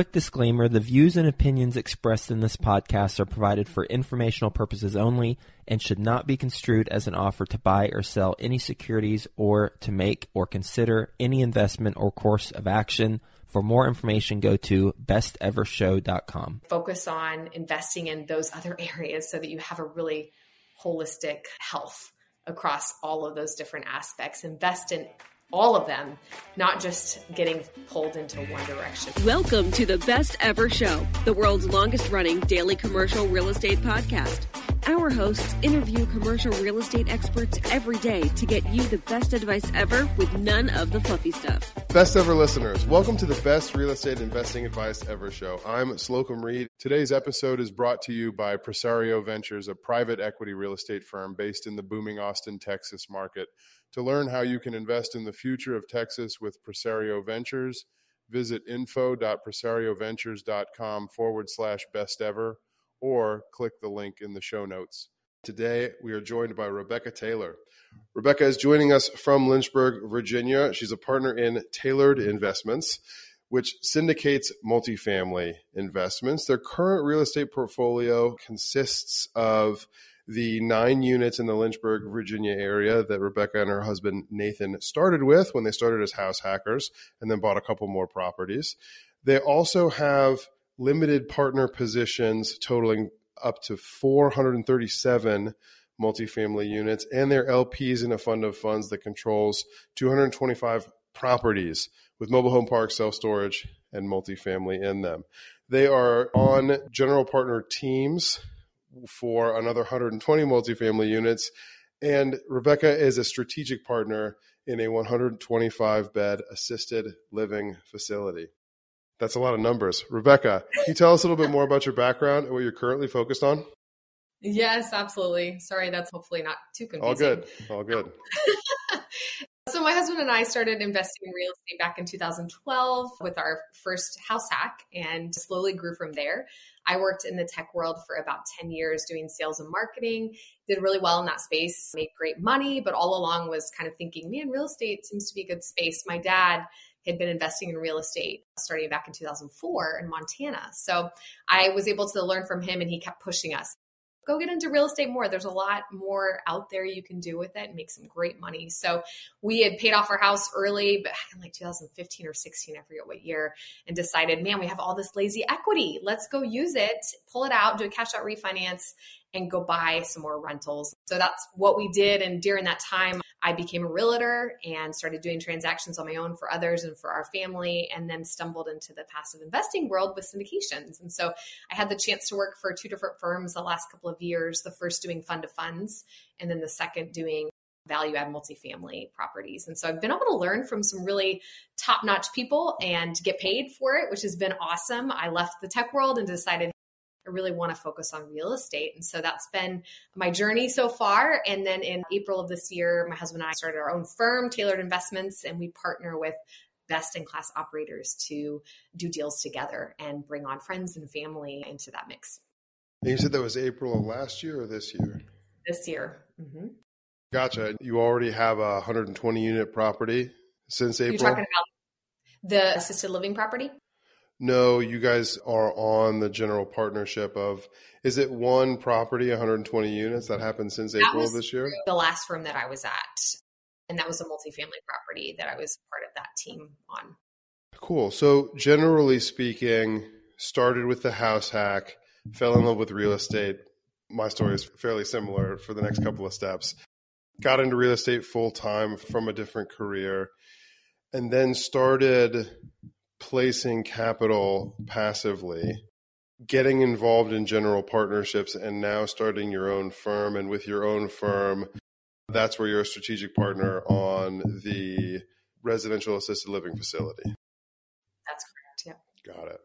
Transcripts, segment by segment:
quick disclaimer the views and opinions expressed in this podcast are provided for informational purposes only and should not be construed as an offer to buy or sell any securities or to make or consider any investment or course of action. For more information, go to bestevershow.com. Focus on investing in those other areas so that you have a really holistic health across all of those different aspects. Invest in all of them, not just getting pulled into one direction. Welcome to the Best Ever Show, the world's longest running daily commercial real estate podcast. Our hosts interview commercial real estate experts every day to get you the best advice ever with none of the fluffy stuff. Best ever listeners, welcome to the best real estate investing advice ever show. I'm Slocum Reed. Today's episode is brought to you by Presario Ventures, a private equity real estate firm based in the booming Austin, Texas market. To learn how you can invest in the future of Texas with Presario Ventures, visit info.presarioventures.com forward slash best ever or click the link in the show notes. Today, we are joined by Rebekah Taylor. Rebekah is joining us from Lynchburg, Virginia. She's a partner in Taylored Investments, which syndicates multifamily investments. Their current real estate portfolio consists of the nine units in the Lynchburg, Virginia area that Rebekah and her husband Nathan started with when they started as house hackers and then bought a couple more properties. They also have limited partner positions totaling up to 437 multifamily units and their LPs in a fund of funds that controls 225 properties with mobile home parks, self storage, and multifamily in them. They are on general partner teams for another 120 multifamily units. And Rebekah is a strategic partner in a 125 bed assisted living facility. That's a lot of numbers. Rebekah, can you tell us a little bit more about your background and what you're currently focused on? Yes, absolutely. Sorry, that's hopefully not too confusing. All good. All good. So my husband and I started investing in real estate back in 2012 with our first house hack and slowly grew from there. I worked in the tech world for about 10 years doing sales and marketing, did really well in that space, made great money, but all along was kind of thinking, man, real estate seems to be a good space. My dad had been investing in real estate starting back in 2004 in Montana. So I was able to learn from him and he kept pushing us. Go get into real estate more. There's a lot more out there you can do with it and make some great money. So we had paid off our house early, but in like 2015 or 16, I forget what year, and decided, man, we have all this lazy equity. Let's go use it, pull it out, do a cash out refinance, and go buy some more rentals. So that's what we did. And during that time, I became a realtor and started doing transactions on my own for others and for our family, and then stumbled into the passive investing world with syndications. And so I had the chance to work for two different firms the last couple of years the first doing fund of funds, and then the second doing value add multifamily properties. And so I've been able to learn from some really top notch people and get paid for it, which has been awesome. I left the tech world and decided I really want to focus on real estate. And so that's been my journey so far. And then in April of this year, my husband and I started our own firm, Taylored Investments, and we partner with best in class operators to do deals together and bring on friends and family into that mix. And you said that was April of last year or this year? This year. Mm-hmm. Gotcha. You already have a 120 unit property since April? You're talking about the assisted living property? No, you guys are on the general partnership of is it one property, 120 units that happened since that April of this year? The last firm that I was at. And that was a multifamily property that I was part of that team on. Cool. So generally speaking, started with the house hack, fell in love with real estate. My story is fairly similar for the next couple of steps. Got into real estate full time from a different career and then started placing capital passively, getting involved in general partnerships, and now starting your own firm. And with your own firm, that's where you're a strategic partner on the residential assisted living facility. That's correct. Yeah. Got it.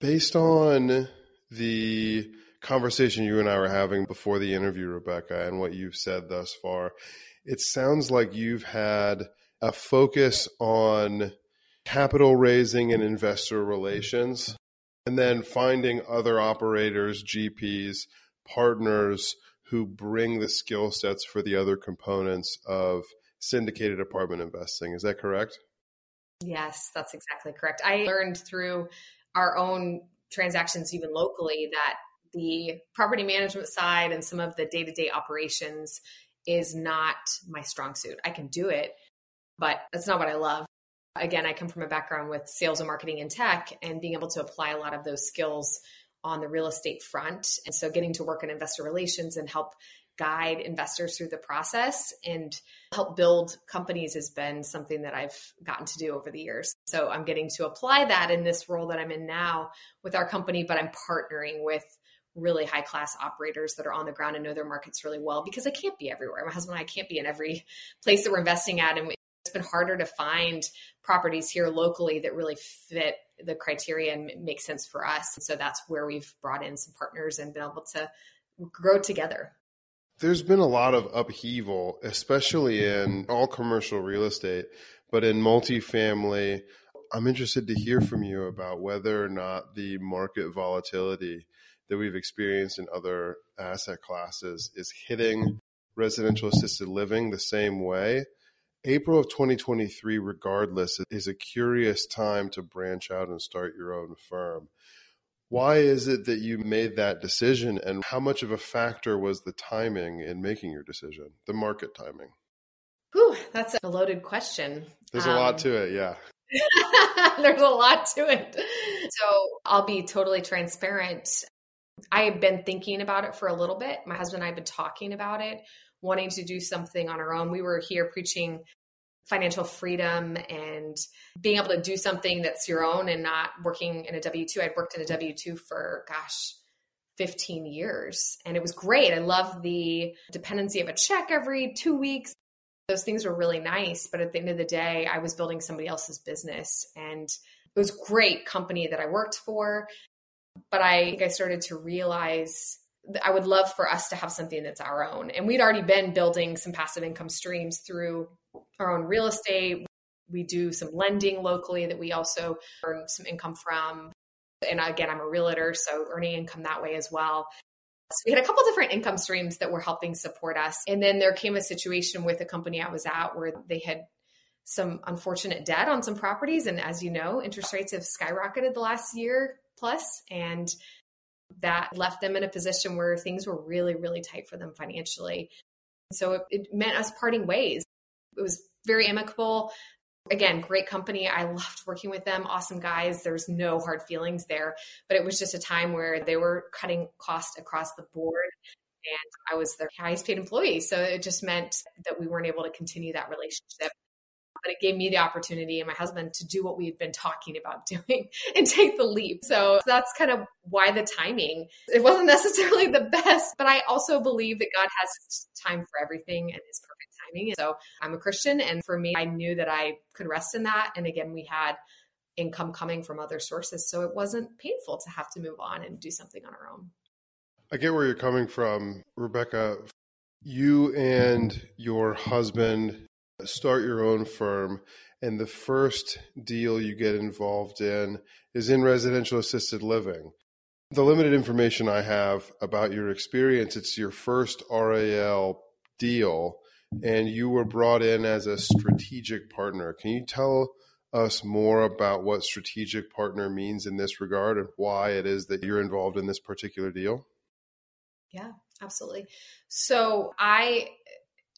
Based on the conversation you and I were having before the interview, Rebekah, and what you've said thus far, it sounds like you've had a focus on capital raising and investor relations, and then finding other operators, GPs, partners who bring the skill sets for the other components of syndicated apartment investing. Is that correct? Yes, that's exactly correct. I learned through our own transactions, even locally, that the property management side and some of the day to day operations is not my strong suit. I can do it, but that's not what I love. Again, I come from a background with sales and marketing and tech and being able to apply a lot of those skills on the real estate front. And so getting to work in investor relations and help guide investors through the process and help build companies has been something that I've gotten to do over the years. So I'm getting to apply that in this role that I'm in now with our company, but I'm partnering with really high class operators that are on the ground and know their markets really well because I can't be everywhere. My husband and I can't be in every place that we're investing at. And it's been harder to find properties here locally that really fit the criteria and make sense for us. So that's where we've brought in some partners and been able to grow together. There's been a lot of upheaval, especially in all commercial real estate, but in multifamily. I'm interested to hear from you about whether or not the market volatility that we've experienced in other asset classes is hitting residential assisted living the same way. April of 2023, regardless, is a curious time to branch out and start your own firm. Why is it that you made that decision, and how much of a factor was the timing in making your decision, the market timing? Whew, that's a loaded question. There's um, a lot um, to it, yeah. There's a lot to it. So I'll be totally transparent. I have been thinking about it for a little bit. My husband and I have been talking about it, wanting to do something on our own. We were here preaching financial freedom and being able to do something that's your own and not working in a W 2. I'd worked in a W 2 for, gosh, 15 years. And it was great. I love the dependency of a check every two weeks. Those things were really nice. But at the end of the day, I was building somebody else's business. And it was great company that I worked for. But I I started to realize I would love for us to have something that's our own. And we'd already been building some passive income streams through our own real estate. We do some lending locally that we also earn some income from. And again, I'm a realtor, so earning income that way as well. So we had a couple different income streams that were helping support us. And then there came a situation with a company I was at where they had some unfortunate debt on some properties. And as you know, interest rates have skyrocketed the last year plus, and that left them in a position where things were really, really tight for them financially. So it, it meant us parting ways. It was very amicable. Again, great company. I loved working with them. Awesome guys. There's no hard feelings there. But it was just a time where they were cutting cost across the board. And I was their highest paid employee. So it just meant that we weren't able to continue that relationship but it gave me the opportunity and my husband to do what we had been talking about doing and take the leap. So that's kind of why the timing. It wasn't necessarily the best, but I also believe that God has time for everything and his perfect timing. So I'm a Christian and for me I knew that I could rest in that and again we had income coming from other sources so it wasn't painful to have to move on and do something on our own. I get where you're coming from, Rebekah. You and your husband start your own firm, and the first deal you get involved in is in residential assisted living. The limited information I have about your experience, it's your first RAL deal, and you were brought in as a strategic partner. Can you tell us more about what strategic partner means in this regard and why it is that you're involved in this particular deal? Yeah, absolutely. So I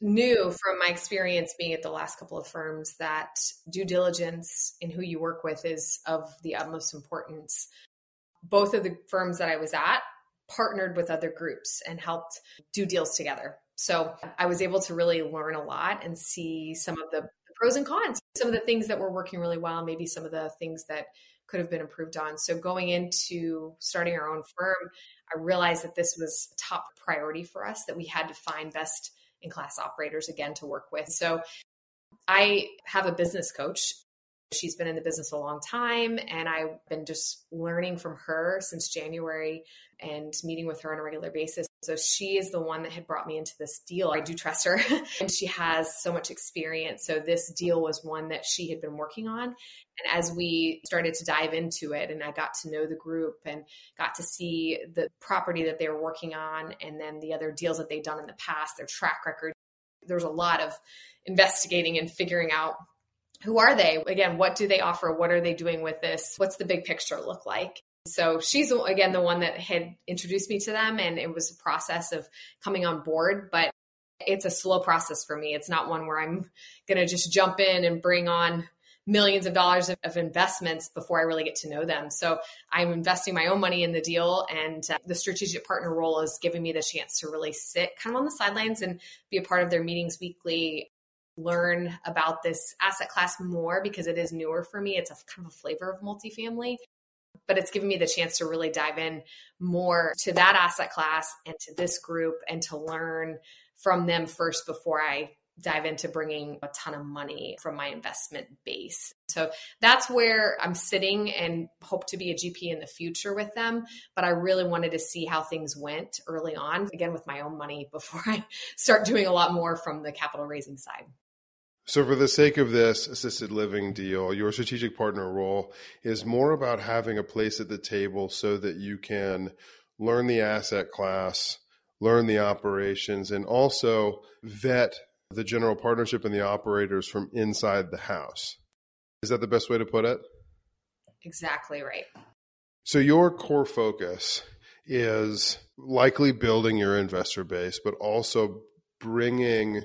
knew from my experience being at the last couple of firms that due diligence in who you work with is of the utmost importance. Both of the firms that I was at partnered with other groups and helped do deals together. So I was able to really learn a lot and see some of the pros and cons, some of the things that were working really well, maybe some of the things that could have been improved on. So going into starting our own firm, I realized that this was top priority for us, that we had to find best in class operators again to work with. So I have a business coach. She's been in the business a long time, and I've been just learning from her since January and meeting with her on a regular basis. So she is the one that had brought me into this deal. I do trust her, and she has so much experience. So this deal was one that she had been working on. And as we started to dive into it, and I got to know the group and got to see the property that they were working on, and then the other deals that they'd done in the past, their track record, there was a lot of investigating and figuring out who are they? Again, what do they offer? What are they doing with this? What's the big picture look like? So she's again the one that had introduced me to them, and it was a process of coming on board. But it's a slow process for me. It's not one where I'm going to just jump in and bring on millions of dollars of, of, investments before I really get to know them. So I'm investing my own money in the deal, and uh, the strategic partner role is giving me the chance to really sit kind of on the sidelines and be a part of their meetings weekly. Learn about this asset class more because it is newer for me. It's a kind of a flavor of multifamily but it's given me the chance to really dive in more to that asset class and to this group and to learn from them first before I dive into bringing a ton of money from my investment base. So that's where I'm sitting and hope to be a GP in the future with them. But I really wanted to see how things went early on, again, with my own money before I start doing a lot more from the capital raising side. So, for the sake of this assisted living deal, your strategic partner role is more about having a place at the table so that you can learn the asset class, learn the operations, and also vet the general partnership and the operators from inside the house. Is that the best way to put it? Exactly right. So, your core focus is likely building your investor base, but also bringing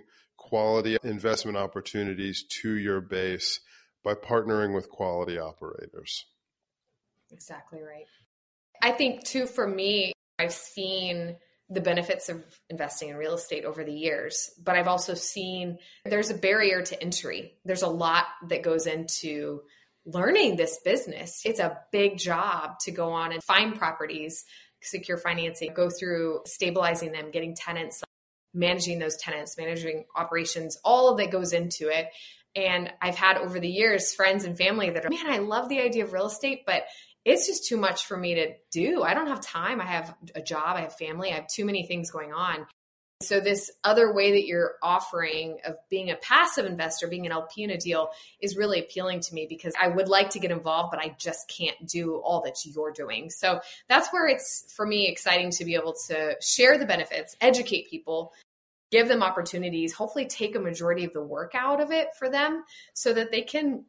quality investment opportunities to your base by partnering with quality operators. Exactly right. I think, too, for me, I've seen the benefits of investing in real estate over the years, but I've also seen there's a barrier to entry. There's a lot that goes into learning this business. It's a big job to go on and find properties, secure financing, go through stabilizing them, getting tenants managing those tenants, managing operations, all that goes into it. And I've had over the years friends and family that are, man, I love the idea of real estate, but it's just too much for me to do. I don't have time. I have a job, I have family, I have too many things going on. So, this other way that you're offering of being a passive investor, being an LP in a deal, is really appealing to me because I would like to get involved, but I just can't do all that you're doing. So, that's where it's for me exciting to be able to share the benefits, educate people, give them opportunities, hopefully take a majority of the work out of it for them so that they can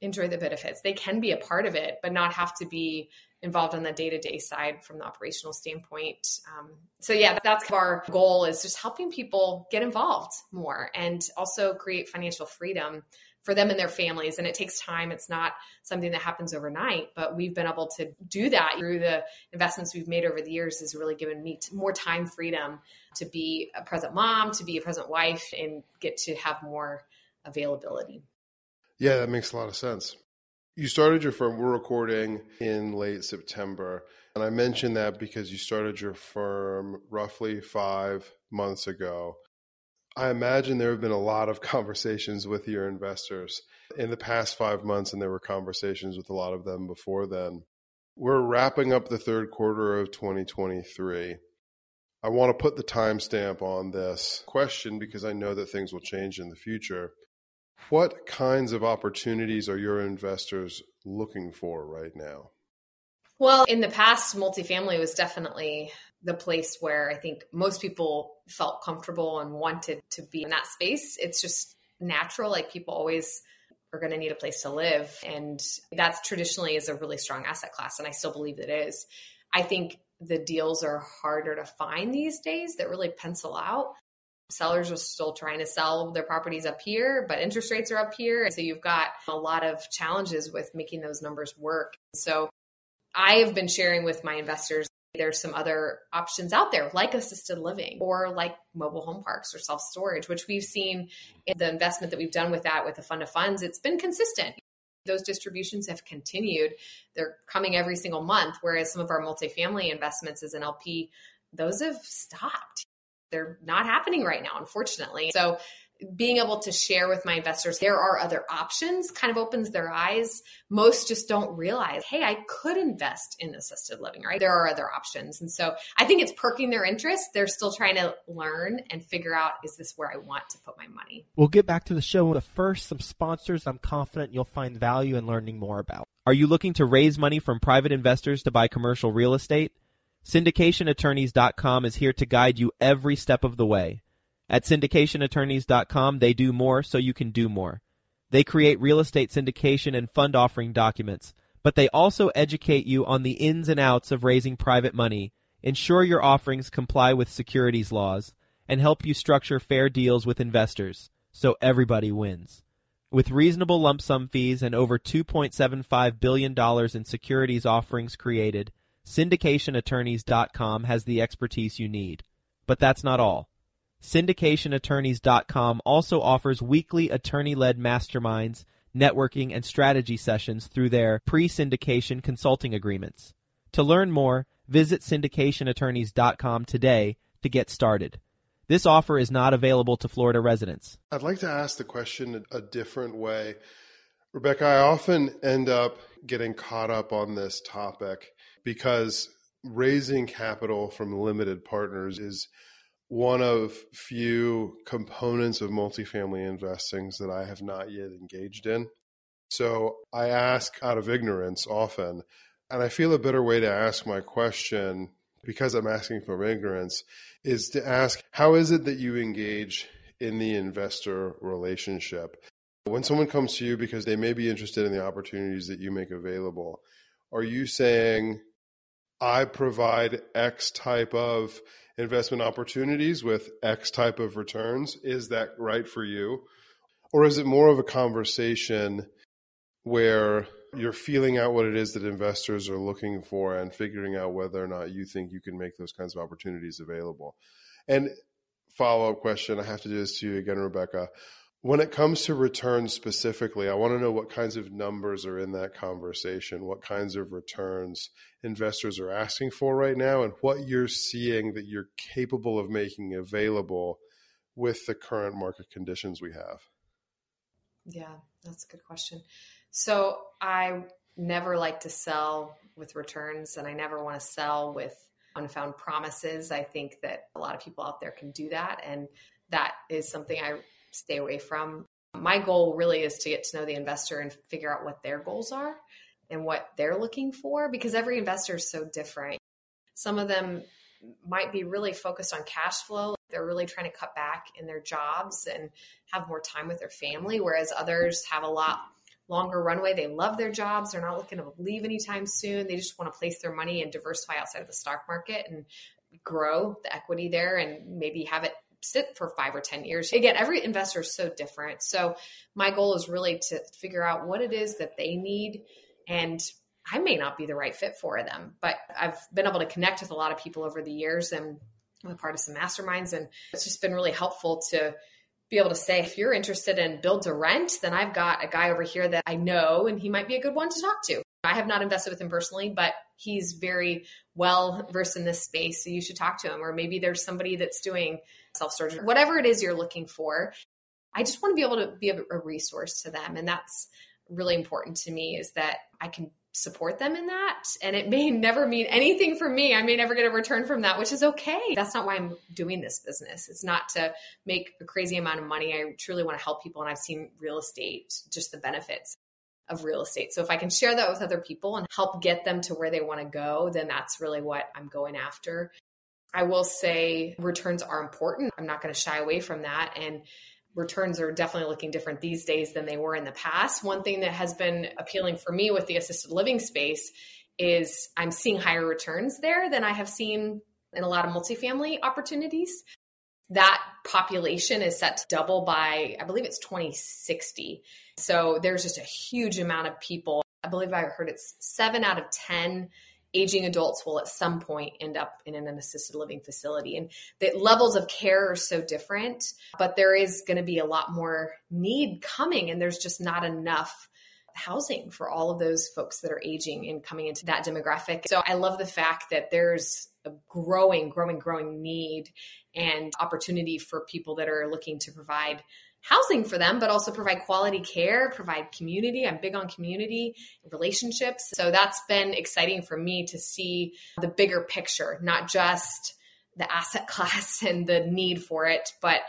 enjoy the benefits. They can be a part of it, but not have to be involved on the day-to-day side from the operational standpoint. Um, so yeah, that's our goal is just helping people get involved more and also create financial freedom for them and their families. And it takes time. It's not something that happens overnight, but we've been able to do that through the investments we've made over the years has really given me more time freedom to be a present mom, to be a present wife, and get to have more availability. Yeah, that makes a lot of sense. You started your firm, we're recording in late September. And I mentioned that because you started your firm roughly five months ago. I imagine there have been a lot of conversations with your investors in the past five months, and there were conversations with a lot of them before then. We're wrapping up the third quarter of 2023. I want to put the timestamp on this question because I know that things will change in the future. What kinds of opportunities are your investors looking for right now? Well, in the past, multifamily was definitely the place where I think most people felt comfortable and wanted to be in that space. It's just natural. Like people always are going to need a place to live. And that's traditionally is a really strong asset class. And I still believe it is. I think the deals are harder to find these days that really pencil out. Sellers are still trying to sell their properties up here, but interest rates are up here. So you've got a lot of challenges with making those numbers work. So I have been sharing with my investors there's some other options out there like assisted living or like mobile home parks or self storage, which we've seen in the investment that we've done with that with the fund of funds. It's been consistent. Those distributions have continued. They're coming every single month, whereas some of our multifamily investments as an LP, those have stopped. They're not happening right now, unfortunately. So being able to share with my investors there are other options kind of opens their eyes. Most just don't realize, hey, I could invest in assisted living, right? There are other options. And so I think it's perking their interest. They're still trying to learn and figure out is this where I want to put my money? We'll get back to the show, but first, some sponsors I'm confident you'll find value in learning more about. Are you looking to raise money from private investors to buy commercial real estate? SyndicationAttorneys.com is here to guide you every step of the way. At syndicationattorneys.com, they do more so you can do more. They create real estate syndication and fund offering documents, but they also educate you on the ins and outs of raising private money, ensure your offerings comply with securities laws, and help you structure fair deals with investors so everybody wins. With reasonable lump sum fees and over $2.75 billion in securities offerings created, syndicationattorneys.com has the expertise you need. But that's not all. Syndicationattorneys.com also offers weekly attorney led masterminds, networking, and strategy sessions through their pre syndication consulting agreements. To learn more, visit syndicationattorneys.com today to get started. This offer is not available to Florida residents. I'd like to ask the question a different way. Rebekah, I often end up getting caught up on this topic because raising capital from limited partners is one of few components of multifamily investings that I have not yet engaged in. So I ask out of ignorance often, and I feel a better way to ask my question because I'm asking from ignorance is to ask how is it that you engage in the investor relationship? When someone comes to you because they may be interested in the opportunities that you make available, are you saying, I provide X type of investment opportunities with X type of returns. Is that right for you? Or is it more of a conversation where you're feeling out what it is that investors are looking for and figuring out whether or not you think you can make those kinds of opportunities available? And follow up question I have to do this to you again, Rebekah. When it comes to returns specifically, I want to know what kinds of numbers are in that conversation, what kinds of returns investors are asking for right now, and what you're seeing that you're capable of making available with the current market conditions we have. Yeah, that's a good question. So I never like to sell with returns, and I never want to sell with unfound promises. I think that a lot of people out there can do that. And that is something I stay away from. My goal really is to get to know the investor and figure out what their goals are and what they're looking for because every investor is so different. Some of them might be really focused on cash flow. They're really trying to cut back in their jobs and have more time with their family, whereas others have a lot longer runway. They love their jobs. They're not looking to leave anytime soon. They just want to place their money and diversify outside of the stock market and grow the equity there and maybe have it sit for five or 10 years. Again, every investor is so different. So my goal is really to figure out what it is that they need. And I may not be the right fit for them, but I've been able to connect with a lot of people over the years and I'm a part of some masterminds. And it's just been really helpful to be able to say, if you're interested in build to rent, then I've got a guy over here that I know and he might be a good one to talk to. I have not invested with him personally, but he's very well versed in this space. So you should talk to him. Or maybe there's somebody that's doing self storage, whatever it is you're looking for. I just want to be able to be a, a resource to them. And that's really important to me is that I can support them in that. And it may never mean anything for me. I may never get a return from that, which is okay. That's not why I'm doing this business. It's not to make a crazy amount of money. I truly want to help people. And I've seen real estate, just the benefits of real estate. So if I can share that with other people and help get them to where they want to go, then that's really what I'm going after. I will say returns are important. I'm not going to shy away from that. And returns are definitely looking different these days than they were in the past. One thing that has been appealing for me with the assisted living space is I'm seeing higher returns there than I have seen in a lot of multifamily opportunities. That population is set to double by, I believe it's 2060. So there's just a huge amount of people. I believe I heard it's seven out of 10 aging adults will at some point end up in an assisted living facility. And the levels of care are so different, but there is going to be a lot more need coming, and there's just not enough housing for all of those folks that are aging and coming into that demographic. So I love the fact that there's a growing, growing, growing need and opportunity for people that are looking to provide housing for them, but also provide quality care, provide community. I'm big on community relationships. So that's been exciting for me to see the bigger picture, not just the asset class and the need for it, but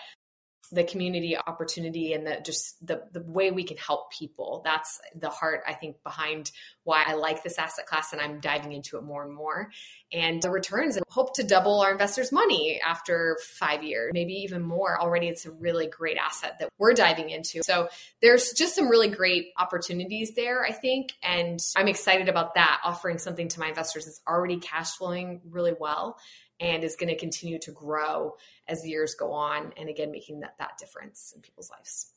the community opportunity and the just the the way we can help people. That's the heart I think behind why I like this asset class and I'm diving into it more and more. And the returns and hope to double our investors' money after five years, maybe even more. Already, it's a really great asset that we're diving into. So there's just some really great opportunities there, I think. And I'm excited about that, offering something to my investors that's already cash flowing really well and is going to continue to grow as the years go on. And again, making that, that difference in people's lives.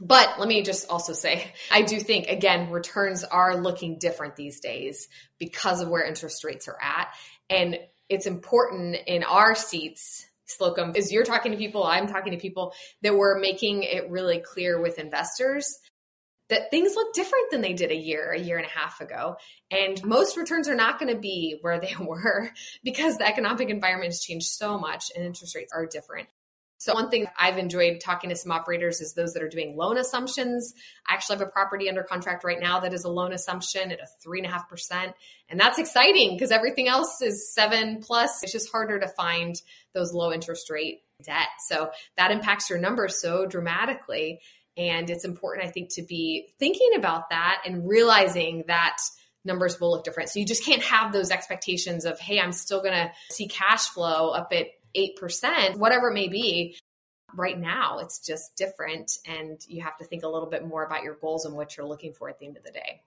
But let me just also say, I do think, again, returns are looking different these days because of where interest rates are at. And it's important in our seats, Slocum, is you're talking to people, I'm talking to people, that we're making it really clear with investors that things look different than they did a year, a year and a half ago. And most returns are not going to be where they were because the economic environment has changed so much and interest rates are different. So, one thing I've enjoyed talking to some operators is those that are doing loan assumptions. I actually have a property under contract right now that is a loan assumption at a three and a half percent. And that's exciting because everything else is seven plus. It's just harder to find those low interest rate debt. So, that impacts your numbers so dramatically. And it's important, I think, to be thinking about that and realizing that numbers will look different. So you just can't have those expectations of, hey, I'm still going to see cash flow up at 8%, whatever it may be. Right now, it's just different. And you have to think a little bit more about your goals and what you're looking for at the end of the day.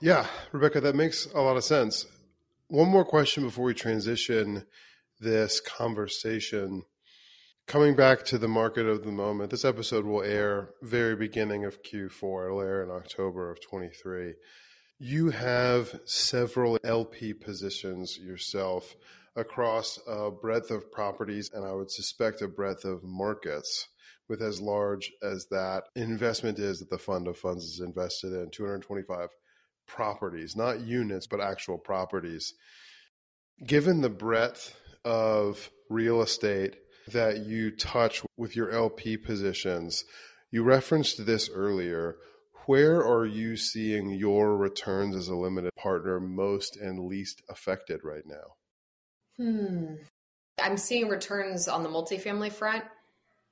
Yeah, Rebekah, that makes a lot of sense. One more question before we transition this conversation. Coming back to the market of the moment, this episode will air very beginning of Q4. It'll air in October of 23. You have several LP positions yourself across a breadth of properties and I would suspect a breadth of markets with as large as that investment is that the fund of funds is invested in 225 properties, not units, but actual properties. Given the breadth of real estate that you touch with your LP positions, you referenced this earlier. Where are you seeing your returns as a limited partner most and least affected right now? Hmm. I'm seeing returns on the multifamily front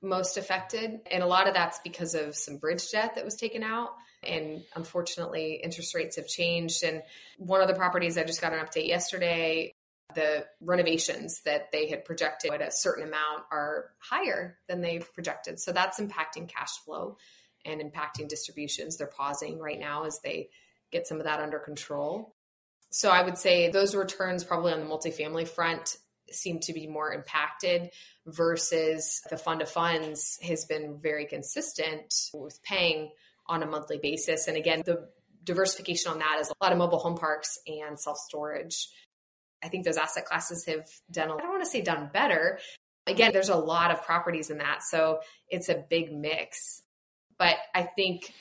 most affected. And a lot of that's because of some bridge debt that was taken out. And unfortunately, interest rates have changed. And one of the properties I just got an update yesterday, the renovations that they had projected at a certain amount are higher than they projected. So that's impacting cash flow and impacting distributions. They're pausing right now as they get some of that under control. So I would say those returns probably on the multifamily front seem to be more impacted versus the fund of funds has been very consistent with paying on a monthly basis. And again, the diversification on that is a lot of mobile home parks and self storage. I think those asset classes have done, I don't want to say done better. Again, there's a lot of properties in that. So it's a big mix. But I think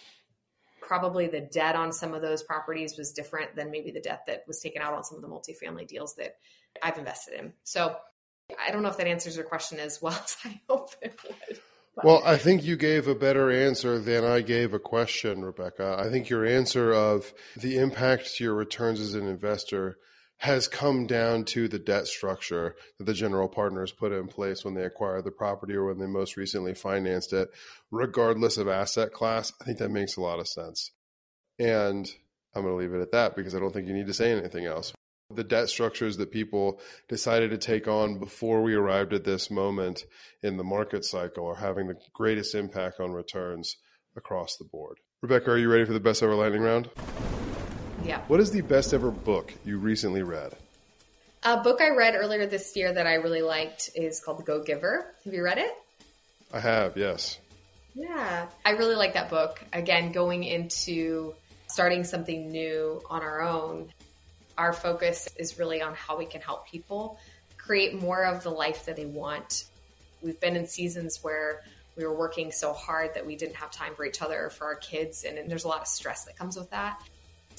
probably the debt on some of those properties was different than maybe the debt that was taken out on some of the multifamily deals that I've invested in. So I don't know if that answers your question as well as I hope it would. But. Well, I think you gave a better answer than I gave a question, Rebekah. I think your answer of the impact to your returns as an investor has come down to the debt structure that the general partners put in place when they acquired the property or when they most recently financed it, regardless of asset class. I think that makes a lot of sense. And I'm going to leave it at that because I don't think you need to say anything else. The debt structures that people decided to take on before we arrived at this moment in the market cycle are having the greatest impact on returns across the board. Rebekah, are you ready for the best ever lightning round? Yeah. What is the best ever book you recently read? A book I read earlier this year that I really liked is called The Go Giver. Have you read it? I have, yes. Yeah, I really like that book. Again, going into starting something new on our own, our focus is really on how we can help people create more of the life that they want. We've been in seasons where we were working so hard that we didn't have time for each other or for our kids, and, and there's a lot of stress that comes with that.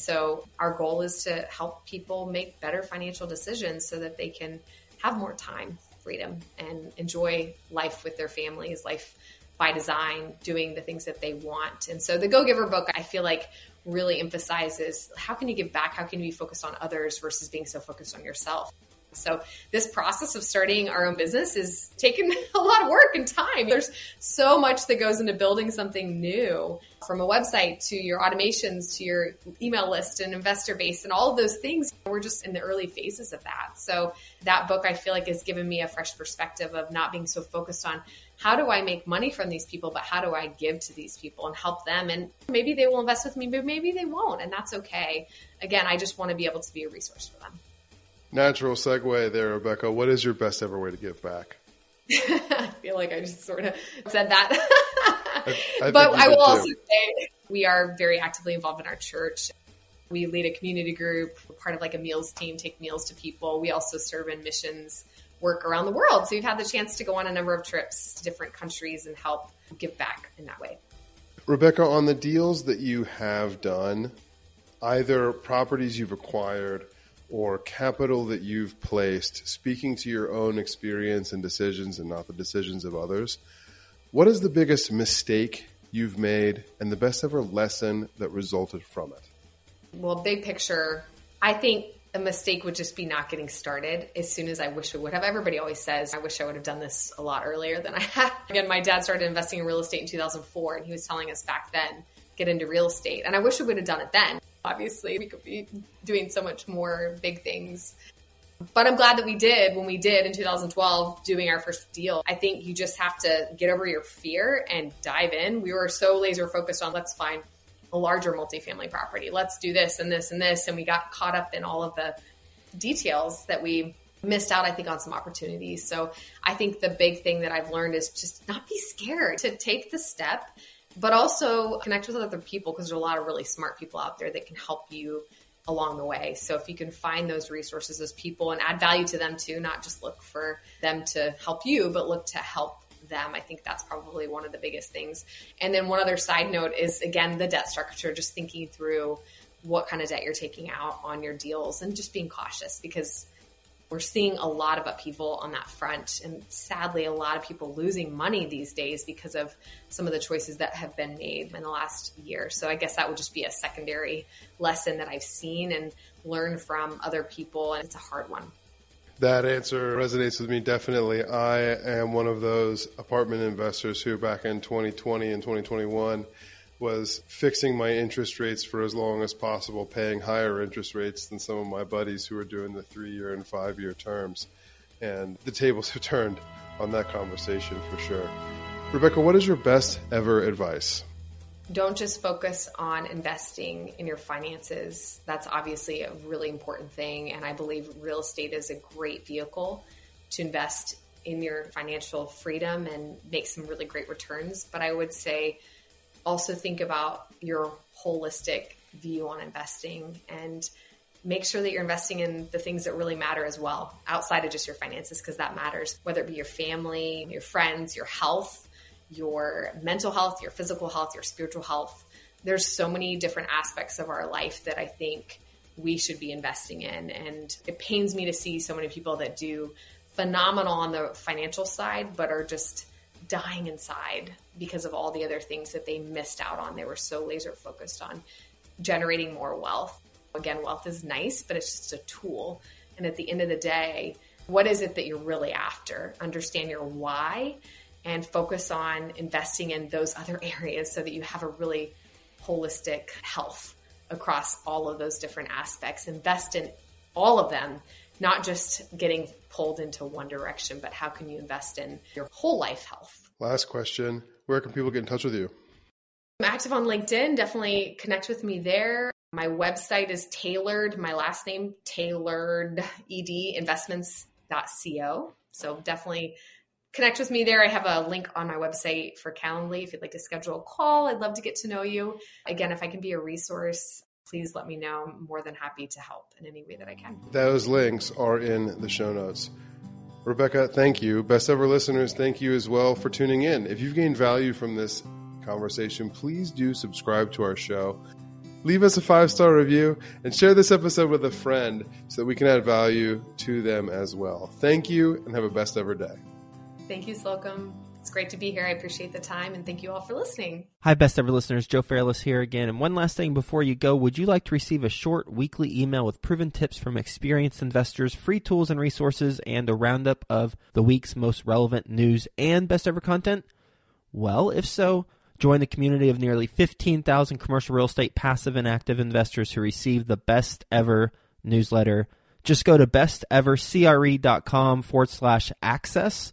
So, our goal is to help people make better financial decisions so that they can have more time, freedom, and enjoy life with their families, life by design, doing the things that they want. And so, the Go Giver book, I feel like really emphasizes how can you give back? How can you be focused on others versus being so focused on yourself? So this process of starting our own business is taking a lot of work and time. There's so much that goes into building something new from a website to your automations to your email list and investor base and all of those things. We're just in the early phases of that. So that book I feel like has given me a fresh perspective of not being so focused on how do I make money from these people, but how do I give to these people and help them? And maybe they will invest with me, but maybe they won't. And that's okay. Again, I just want to be able to be a resource for them. Natural segue there, Rebekah. What is your best ever way to give back? I feel like I just sort of said that. I, I but I will also say we are very actively involved in our church. We lead a community group, We're part of like a meals team, take meals to people. We also serve in missions work around the world. So we've had the chance to go on a number of trips to different countries and help give back in that way. Rebekah, on the deals that you have done, either properties you've acquired or capital that you've placed, speaking to your own experience and decisions and not the decisions of others, what is the biggest mistake you've made and the best ever lesson that resulted from it? Well, big picture, I think a mistake would just be not getting started as soon as I wish we would have. Everybody always says, I wish I would have done this a lot earlier than I had. Again, my dad started investing in real estate in 2004, and he was telling us back then, get into real estate. And I wish we would have done it then. Obviously, we could be doing so much more big things. But I'm glad that we did when we did in 2012 doing our first deal. I think you just have to get over your fear and dive in. We were so laser focused on let's find a larger multifamily property. Let's do this and this and this. And we got caught up in all of the details that we missed out, I think, on some opportunities. So I think the big thing that I've learned is just not be scared to take the step but also connect with other people because there's a lot of really smart people out there that can help you along the way. So if you can find those resources as people and add value to them too, not just look for them to help you, but look to help them. I think that's probably one of the biggest things. And then one other side note is again the debt structure, just thinking through what kind of debt you're taking out on your deals and just being cautious because we're seeing a lot of upheaval on that front. And sadly, a lot of people losing money these days because of some of the choices that have been made in the last year. So I guess that would just be a secondary lesson that I've seen and learned from other people. And it's a hard one. That answer resonates with me definitely. I am one of those apartment investors who back in 2020 and 2021 was fixing my interest rates for as long as possible, paying higher interest rates than some of my buddies who are doing the three year and five year terms. And the tables have turned on that conversation for sure. Rebekah, what is your best ever advice? Don't just focus on investing in your finances. That's obviously a really important thing. And I believe real estate is a great vehicle to invest in your financial freedom and make some really great returns. But I would say, also think about your holistic view on investing and make sure that you're investing in the things that really matter as well outside of just your finances because that matters whether it be your family your friends your health your mental health your physical health your spiritual health. There's so many different aspects of our life that i think we should be investing in and it pains me to see so many people that do phenomenal on the financial side but are just dying inside because of all the other things that they missed out on. They were so laser focused on generating more wealth. Again, wealth is nice, but it's just a tool. And at the end of the day, what is it that you're really after? Understand your why and focus on investing in those other areas so that you have a really holistic health across all of those different aspects. Invest in all of them, not just getting pulled into one direction, but how can you invest in your whole life health? Last question Where can people get in touch with you? I'm active on LinkedIn. Definitely connect with me there. My website is tailored, my last name, tailored ed investments.co. So definitely connect with me there. I have a link on my website for Calendly if you'd like to schedule a call. I'd love to get to know you. Again, if I can be a resource, please let me know. I'm more than happy to help in any way that I can. Those links are in the show notes. Rebekah, thank you. Best ever listeners, thank you as well for tuning in. If you've gained value from this conversation, please do subscribe to our show. Leave us a five star review and share this episode with a friend so that we can add value to them as well. Thank you and have a best ever day. Thank you, Slocum. It's great to be here. I appreciate the time and thank you all for listening. Hi, best ever listeners. Joe Fairless here again. And one last thing before you go, would you like to receive a short weekly email with proven tips from experienced investors, free tools and resources, and a roundup of the week's most relevant news and best ever content? Well, if so, join the community of nearly 15,000 commercial real estate passive and active investors who receive the best ever newsletter. Just go to bestevercre.com forward slash access